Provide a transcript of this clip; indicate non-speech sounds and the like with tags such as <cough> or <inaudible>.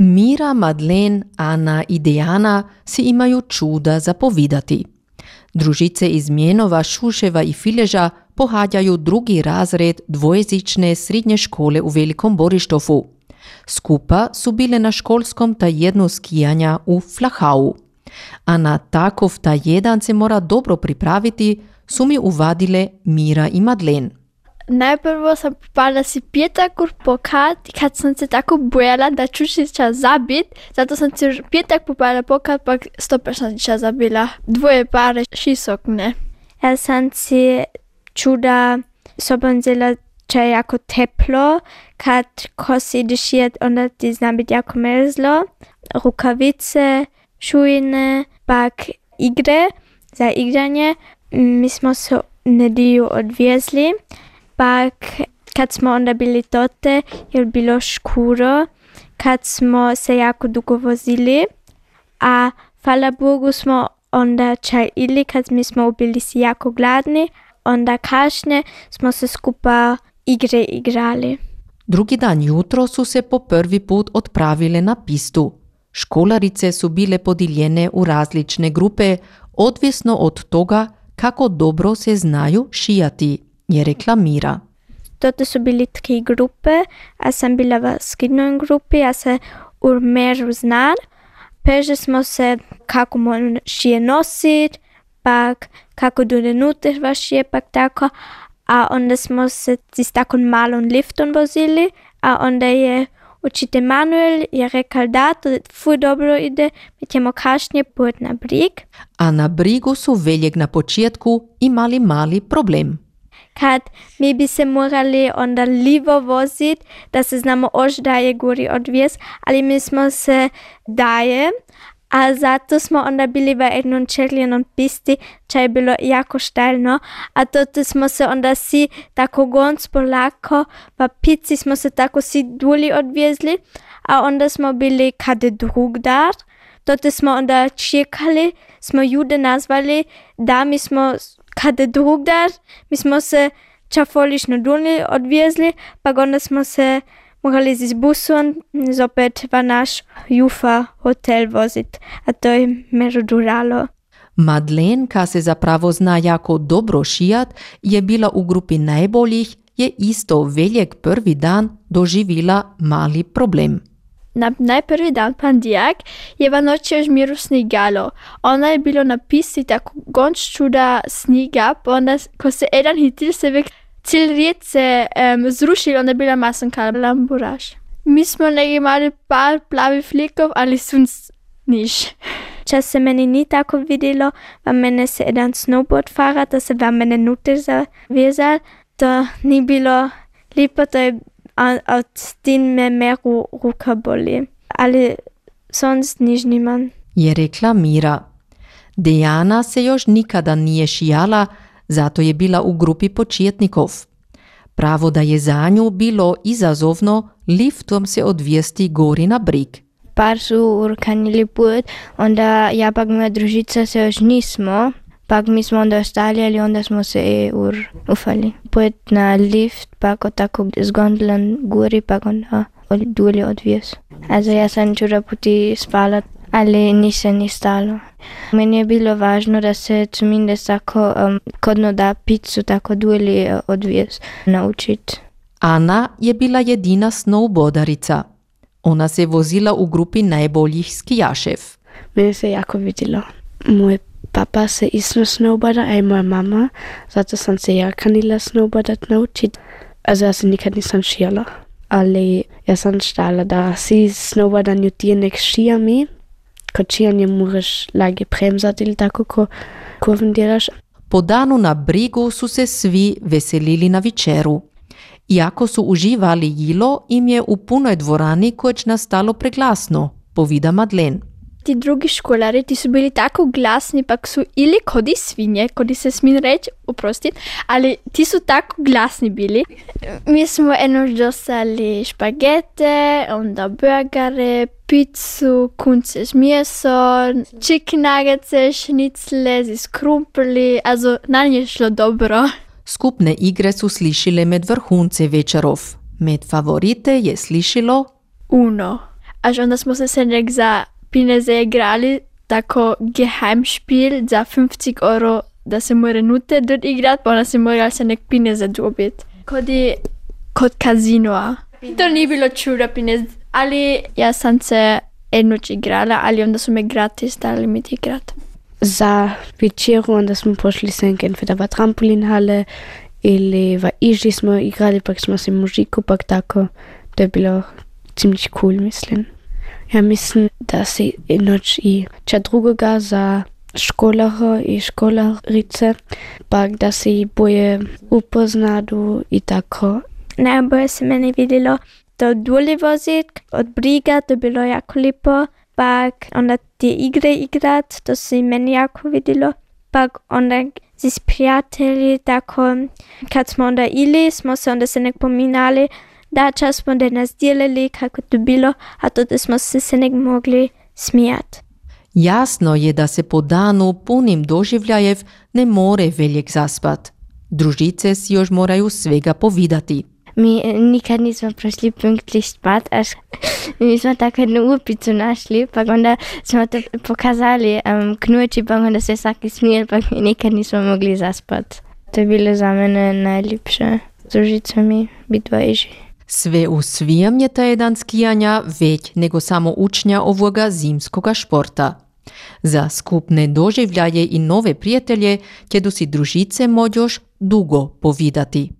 Mira, Madlen, Ana i Dejana si imaju čuda zapovidati. Družice iz Mjenova, Šuševa i Fileža pohađaju drugi razred dvojezične srednje škole u Velikom Borištofu. Skupa su bile na školskom tajednu skijanja u Flahau. A na takov tajedan se mora dobro pripraviti, su mi uvadile Mira i Madlen. Najprvo sam popala si petak u pokat, kad sam se tako bojala da ću se zabit, zato sam si petak popala pokat, pa 100% će zabila. Dvoje pare šisokne. Ja sam si čuda sobom zela če je jako teplo, kad ko si ideš jet, onda ti zna biti jako mrzlo. Rukavice, šujne, pak igre za igranje. Mi smo se nediju odvezli, pak kad smo onda bili tote, je bilo škuro, kad smo se jako dugo vozili, a hvala Bogu smo onda čajili, kad mi smo bili si jako gladni, onda kašne smo se skupa igre igrali. Drugi dan jutro su se po prvi put odpravile na pistu. Školarice su bile podijeljene u različne grupe, odvisno od toga kako dobro se znaju šijati, je rekla Mira. Toto su bili tri grupe, a sam bila v skidnoj grupi, a se urmeru znar. Peže smo se kako možemo šije nosit, pak kako do nuter vaš je, pak tako, a onda smo se s takon malom liftom vozili, a onda je učitelj Manuel je rekao da to fuj dobro ide, mi ćemo kašnje put na brig. A na brigu su veljeg na početku imali mali problem. Kad mi bi se morali onda livo vozit, da se znamo ož daje gori odvijes, ali mi smo se daje, a zato smo onda bili v jednom čerljenom pisti, če je bilo jako štelno, a toto smo se onda si tako gonc polako, v pici smo se tako si duli odvezli, a onda smo bili kade drug dar, toto smo onda čekali, smo jude nazvali, da mi smo kade drug dar, mi smo se čafolično duli odvezli, pa onda smo se morali z busom zopet v naš Jufa hotel voziti, a to je mero duralo. Madlen, ka se zapravo zna jako dobro šijat, je bila v grupi najboljih, je isto veljek prvi dan doživila mali problem. Na najprvi dan pandijak je v noči už miru snigalo. Ona je bilo napisi tako gonč čuda sniga, pa onda, ko se eden hitil se vek cel red se um, zrušil, onda je bila masanka lamburaž. Mi smo nekaj imeli par plavih flikov ali sunc niš. Če se meni ni tako videlo, v mene se eden snowboard fara, da se v mene nuter zavezal, to ni bilo lepo, to je od tin me meru ruka boli. Ali sonc niž nimam. Je rekla Mira. Dejana se još nikada nije šijala, zato je bila u grupi početnikov. Pravo da je za nju bilo izazovno liftom se odvijesti gori na brig. Par su urkanili put, onda ja pak moja družica se još nismo, pak mi smo onda ostali, ali onda smo se ur ufali. Put na lift, pak tako z gondolan gori, pak onda duli odvijes. Also ja sam čura puti spala ali ni se ni stalo. Meni je bilo važno da se cuminde tako um, kodno da picu tako duli uh, odvijes naučit. Ana je bila jedina snowboardarica. Ona se vozila u grupi najboljih skijašev. Meni se jako vidjelo. Moj papa se isto snowboarda, a i moja mama. Zato sam se ja kanila snowboardat naučit. Also ja se nikad nisam šijala. Ali ja sam štala da si snowboardanju tijenek šijami, kočijanje moraš lage premzati ili tako ko kurven delaš. Po danu na brigu su se svi veselili na večeru. Iako su uživali jilo, im je u punoj dvorani koč nastalo preglasno, povida Madlen. Ti drugi školari ti su bili tako glasni, pak su ili kodi svinje, kodi se smije reći, uprosti, ali ti su tako glasni bili. Mi smo eno dostali špagete, onda burgere, pizzu, kunce s mesom, chicken nuggets, šnicle z skrumpli, also na nje šlo dobro. Skupne igre su slišile med vrhunce večerov. Med favorite je slišilo Uno. Až onda smo se senek za pineze igrali, tako Geheimspiel za 50 euro, da se mora nute dort igrat, pa onda se mora senek pineze dobit. Kodi kod kazinoa. To ni bilo čuda pinez, ali ja sam se enoč igrala, ali onda su me gratis dali mi igrat. Za večeru onda smo pošli senke entweder v trampolinhale ili v iži smo igrali, pak smo si muziku, pak tako. To je bilo ziemlich cool, mislim. Ja mislim, da si enoč i ča drugega za školaro i školarice, pak da si boje upoznadu i tako. Najbolje se meni videlo to dole vozit, od briga, to bilo jako lepo. Pak onda te igre igrat, to se meni jako videlo. Pak onda z prijatelji, tako, kad smo onda ili, smo se onda se nek pominali, da čas smo da nas dijelili, kako to bilo, a to da smo se se nek mogli smijat. Jasno je, da se po danu punim doživljajev ne more veljek zaspat. Družice si još moraju svega povidati. Mi eh, nikad nismo prišli pünktlich spat, až <laughs> mi smo tako jednu upicu našli, pa onda smo to pokazali um, knuči, pa onda se vsaki smijel, pa mi nikad nismo mogli zaspat. To je bilo za mene najljepše z družicami biti v Iži. Sve u svijem je ta jedan skijanja već nego samo učnja ovoga zimskoga športa. Za skupne doživljaje i nove prijatelje, kjedu si družice mođoš dugo povidati.